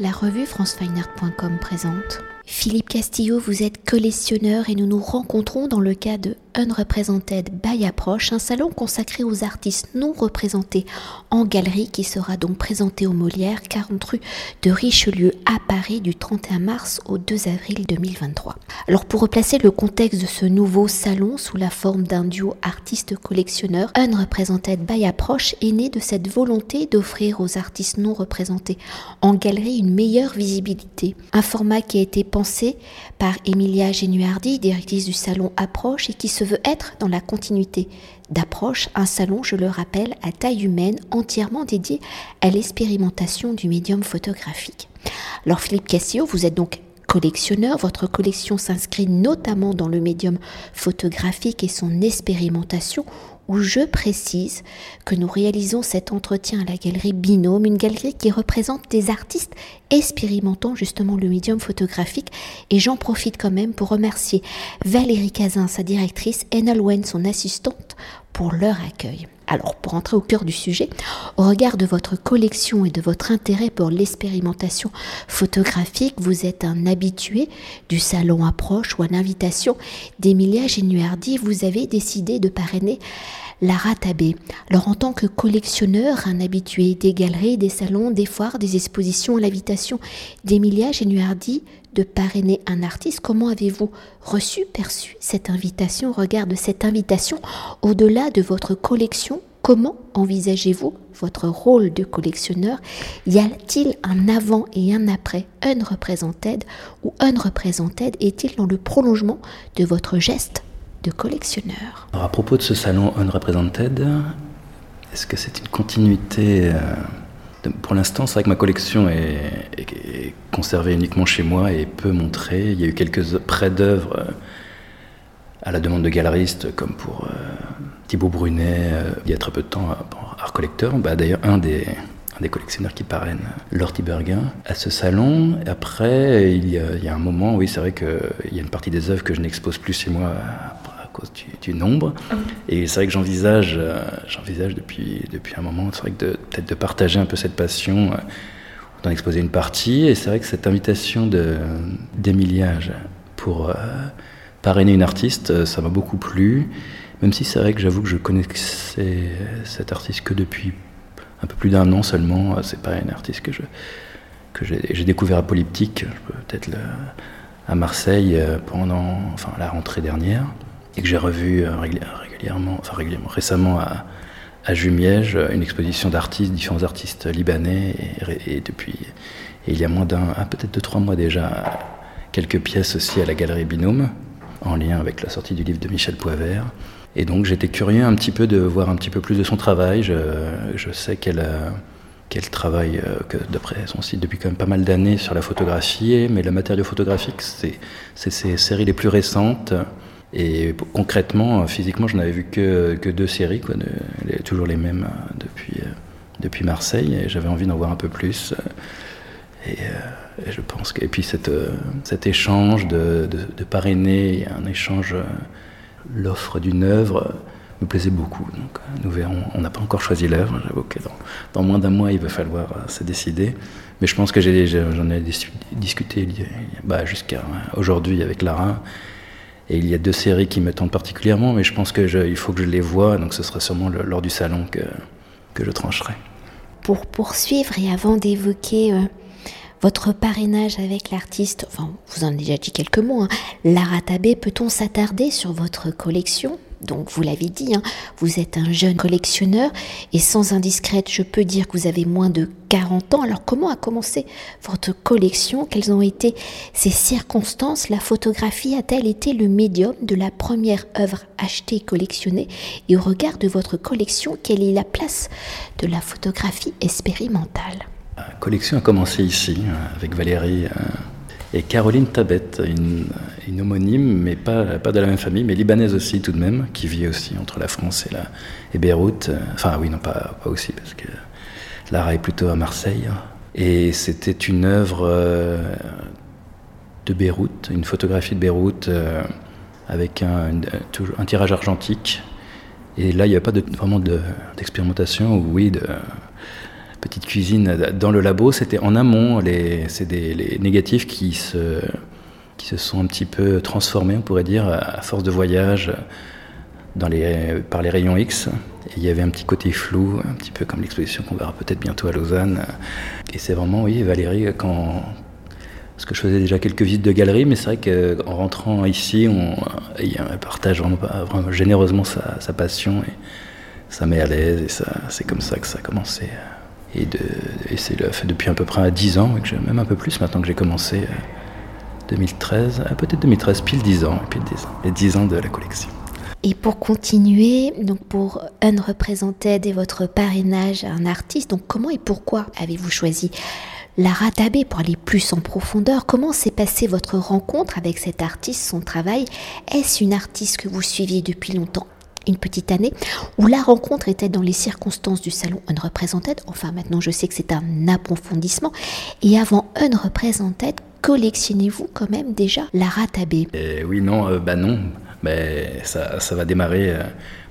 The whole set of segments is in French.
La revue francefineart.com présente. Philippe Castillo, vous êtes collectionneur et nous nous rencontrons dans le cas de Unrepresented by Approach, un salon consacré aux artistes non représentés en galerie qui sera donc présenté au Molière, 40 rue de Richelieu à Paris du 31 mars au 2 avril 2023. Alors pour replacer le contexte de ce nouveau salon sous la forme d'un duo artiste-collectionneur, Unrepresented by Approach est né de cette volonté d'offrir aux artistes non représentés en galerie une meilleure visibilité. Un format qui a été pensé par Emilia Genuardi, directrice du salon Approche, et qui se veut être dans la continuité d'Approche, un salon, je le rappelle, à taille humaine, entièrement dédié à l'expérimentation du médium photographique. Alors Philippe Cassio, vous êtes donc collectionneur, votre collection s'inscrit notamment dans le médium photographique et son expérimentation où je précise que nous réalisons cet entretien à la galerie Binôme, une galerie qui représente des artistes expérimentant justement le médium photographique. Et j'en profite quand même pour remercier Valérie Cazin, sa directrice, et Nolwenn, son assistante, pour leur accueil. Alors, pour entrer au cœur du sujet, au regard de votre collection et de votre intérêt pour l'expérimentation photographique, vous êtes un habitué du salon Approche ou à l'invitation d'Emilia Genuardi, vous avez décidé de parrainer Lara Tabé. Alors, en tant que collectionneur, un habitué des galeries, des salons, des foires, des expositions, à l'invitation d'Emilia Genuardi de parrainer un artiste, comment avez-vous reçu, perçu cette invitation, regarde cette invitation au-delà de votre collection. Comment envisagez-vous votre rôle de collectionneur? Y a-t-il un avant et un après? Unrepresented ou Unrepresented est-il dans le prolongement de votre geste? De collectionneur Alors à propos de ce salon Unrepresented, est-ce que c'est une continuité euh, pour l'instant, c'est vrai que ma collection est, conservée uniquement chez moi et peu montrée. Il y a eu quelques prêts d'œuvres euh, à la demande de galeristes, comme pour euh, Thibaut Brunet, il y a très peu de temps, Art Collector. Bah, D'ailleurs, un des, collectionneurs qui parraine Lorty Berguin à ce salon. Après, il y, a, il y a un moment, oui, c'est vrai qu'il y a une partie des œuvres que je n'expose plus chez moi du, nombre. Ah et c'est vrai que j'envisage, euh, j'envisage depuis, depuis un moment, c'est vrai que peut-être de partager un peu cette passion, euh, d'en exposer une partie. Et c'est vrai que cette invitation d'Emilia pour euh, parrainer une artiste, ça m'a beaucoup plu. Même si c'est vrai que j'avoue que je connaissais cet artiste que depuis un peu plus d'un an seulement. C'est pas une artiste que je que j'ai découvert à Polyptyque, peut-être à Marseille pendant enfin la rentrée dernière et que j'ai revu euh, régulièrement, enfin régulièrement, récemment à, à Jumièges, euh, une exposition d'artistes, différents artistes libanais, et, depuis, il y a moins d'un, ah, peut-être deux, trois mois déjà, quelques pièces aussi à la Galerie Binôme, en lien avec la sortie du livre de Michel Poivert. Et donc j'étais curieux un petit peu de voir un petit peu plus de son travail. Je, sais qu'elle qu'elle travaille, euh, que d'après son site, depuis quand même pas mal d'années sur la photographie, mais le matériau photographique, c'est ses séries les plus récentes. Et concrètement, physiquement, je n'avais vu que, deux séries, quoi, toujours les mêmes euh, depuis, euh, depuis Marseille, et j'avais envie d'en voir un peu plus. Euh, et, je pense que, et puis cette, cet échange de, de, parrainer, un échange, l'offre d'une œuvre me plaisait beaucoup. Donc nous verrons. On n'a pas encore choisi l'œuvre. J'avoue que dans, dans moins d'un mois, il va falloir se décider. Mais je pense que j'en ai, discuté bah, jusqu'à aujourd'hui avec Lara. Et il y a deux séries qui me tentent particulièrement, mais je pense qu'il faut que je les voie, donc ce sera sûrement lors du salon que, que je trancherai. Pour poursuivre et avant d'évoquer euh, votre parrainage avec l'artiste, enfin vous en avez déjà dit quelques mots, hein, Lara Tabé, peut-on s'attarder sur votre collection? Donc vous l'avez dit, hein, vous êtes un jeune collectionneur et sans indiscrète, je peux dire que vous avez moins de 40 ans. Alors comment a commencé votre collection? Quelles ont été ces circonstances? La photographie a-t-elle été le médium de la première œuvre achetée et collectionnée? Et au regard de votre collection, quelle est la place de la photographie expérimentale? La collection a commencé ici avec Valérie. Euh, et Caroline Tabet, une, homonyme, mais pas, pas de la même famille, mais libanaise aussi tout de même, qui vit aussi entre la France et, la, et Beyrouth. Enfin oui, non, pas, pas aussi, parce que Lara est plutôt à Marseille. Et c'était une œuvre euh, de Beyrouth, une photographie de Beyrouth euh, avec un, tirage argentique. Et là, il n'y a pas de, vraiment d'expérimentation, oui, de, petite cuisine dans le labo. C'était en amont, c'est les négatifs qui se, qui se sont un petit peu transformés, on pourrait dire, à force de voyage dans les, par les rayons X. il y avait un petit côté flou, un petit peu comme l'exposition qu'on verra peut-être bientôt à Lausanne. Et c'est vraiment, oui, Valérie, quand. Parce que je faisais déjà quelques visites de galerie, mais c'est vrai qu'en rentrant ici, on, elle partage vraiment, généreusement sa, passion et ça met à l'aise. Et c'est comme ça que ça a commencé. Et, de, et c'est depuis à peu près 10 ans, même un peu plus maintenant que j'ai commencé. 2013, euh, peut-être 2013, pile 10 ans, pile 10 ans, les 10 ans de la collection. Et pour continuer, donc pour Unrepresented et votre parrainage à un artiste, donc comment et pourquoi avez-vous choisi Lara Tabé pour aller plus en profondeur? Comment s'est passée votre rencontre avec cet artiste, son travail? Est-ce une artiste que vous suiviez depuis longtemps? Une petite année, où la rencontre était dans les circonstances du salon Unrepresented. Enfin, maintenant, je sais que c'est un approfondissement. Et avant Unrepresented, collectionnez-vous quand même déjà Lara Tabé eh Oui, non, euh, bah non mais ça, ça va démarrer. Euh,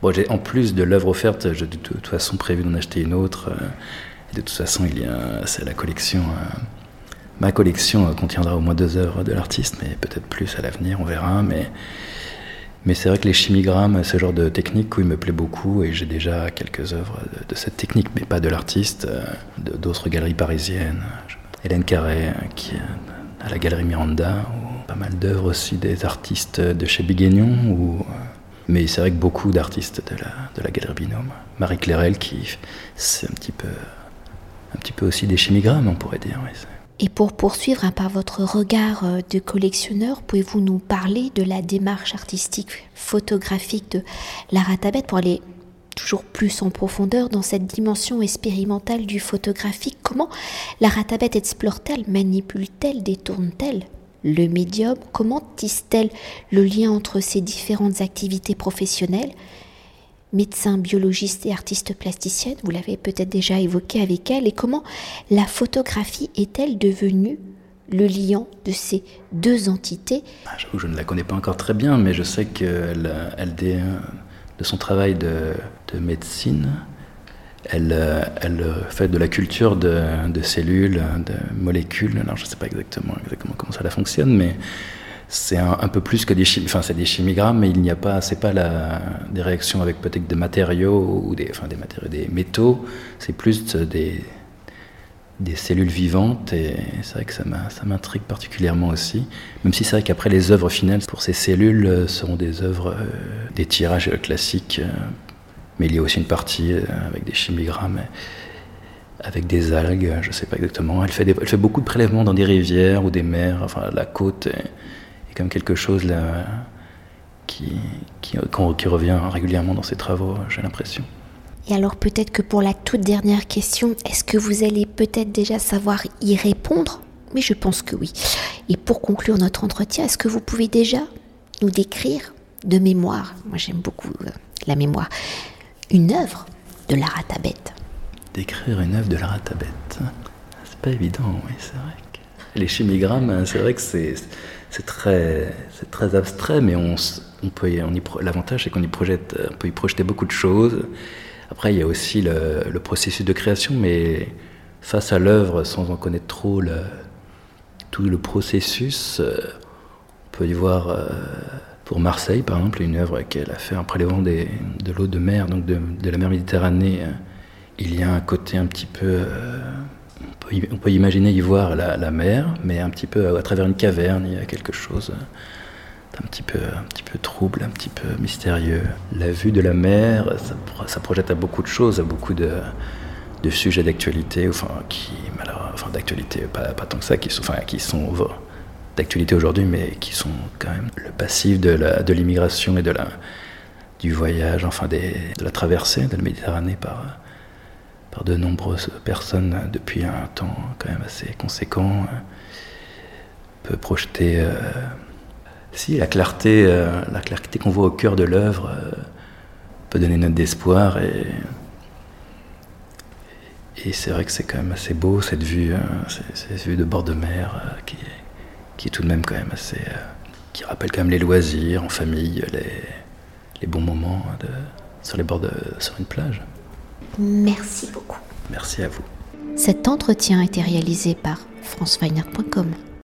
bon, j'ai en plus de l'œuvre offerte, j'ai de toute façon prévu d'en acheter une autre. Euh, de toute façon, il y a, c'est la collection. Ma collection contiendra au moins deux œuvres de l'artiste, mais peut-être plus à l'avenir, on verra. Mais, mais c'est vrai que les chimigrammes, ce genre de technique, il me plaît beaucoup et j'ai déjà quelques œuvres de, cette technique, mais pas de l'artiste, d'autres galeries parisiennes. Hélène Carré, qui est à la galerie Miranda, pas mal d'œuvres aussi des artistes de chez Biguignon, ou, euh, mais c'est vrai que beaucoup d'artistes de la, de la Galerie Binôme. Marie Clairel, qui c'est un petit peu, un petit peu aussi des chimigrammes, on pourrait dire. Et pour poursuivre hein, par votre regard euh, de collectionneur, pouvez-vous nous parler de la démarche artistique photographique de Lara Tabet pour aller toujours plus en profondeur dans cette dimension expérimentale du photographique? Comment Lara Tabet explore-t-elle, manipule-t-elle, détourne-t-elle le médium? Comment tisse-t-elle le lien entre ces différentes activités professionnelles Médecin, biologiste et artiste plasticienne, vous l'avez peut-être déjà évoqué avec elle, et comment la photographie est-elle devenue le lien de ces deux entités? Ah, je ne la connais pas encore très bien, mais je sais qu'elle elle, de son travail de médecine, elle, fait de la culture de, cellules, de molécules. Alors, je ne sais pas exactement, exactement comment ça fonctionne, mais c'est un, peu plus que des chimies. Enfin, c'est des chimigrammes, mais il n'y a pas, c'est pas la, des réactions avec peut-être des matériaux ou des, enfin, des matériaux, des métaux. C'est plus des, des cellules vivantes et c'est vrai que ça m'intrigue particulièrement aussi. Même si c'est vrai qu'après les œuvres finales pour ces cellules euh, seront des œuvres, euh, des tirages classiques mais il y a aussi une partie euh, avec des chimigrammes, avec des algues, je ne sais pas exactement. Elle fait, elle fait beaucoup de prélèvements dans des rivières ou des mers, enfin la côte comme quelque chose là, qui, qui, qui revient régulièrement dans ses travaux, j'ai l'impression. Et alors peut-être que pour la toute dernière question, est-ce que vous allez peut-être déjà savoir y répondre? Mais je pense que oui. Et pour conclure notre entretien, est-ce que vous pouvez déjà nous décrire de mémoire, moi j'aime beaucoup euh, la mémoire, une œuvre de Lara Tabet D'écrire une œuvre de Lara Tabet, c'est pas évident, oui, c'est vrai. Les chimigrammes, c'est vrai que c'est, très, abstrait, mais on, peut, l'avantage c'est qu'on y projette, on peut y projeter beaucoup de choses. Après, il y a aussi le, processus de création, mais face à l'œuvre, sans en connaître trop le, tout le processus, euh, on peut y voir. Euh, pour Marseille, par exemple, une œuvre qu'elle a fait en prélevant des, de l'eau de mer, donc de, la mer Méditerranée. Euh, il y a un côté un petit peu. On, peut, imaginer y voir la, mer, mais un petit peu à, travers une caverne, il y a quelque chose un petit peu, un petit peu trouble, un petit peu mystérieux. La vue de la mer, ça, projette à beaucoup de choses, à beaucoup de, sujets d'actualité, enfin, qui, enfin, d'actualité, pas, tant que ça, qui sont, enfin, qui sont d'actualité aujourd'hui, mais qui sont quand même le passif de l'immigration et de la, du voyage, enfin de la traversée de la Méditerranée par, par de nombreuses personnes depuis un temps quand même assez conséquent, peut projeter. Euh, si la clarté, euh, la clarté qu'on voit au cœur de l'œuvre euh, peut donner une note d'espoir et c'est vrai que c'est quand même assez beau cette vue, cette vue de bord de mer qui est tout de même quand même assez. Qui rappelle quand même les loisirs en famille, les, bons moments sur les bords de, sur une plage. Merci beaucoup. Merci à vous. Cet entretien a été réalisé par franceweiner.com.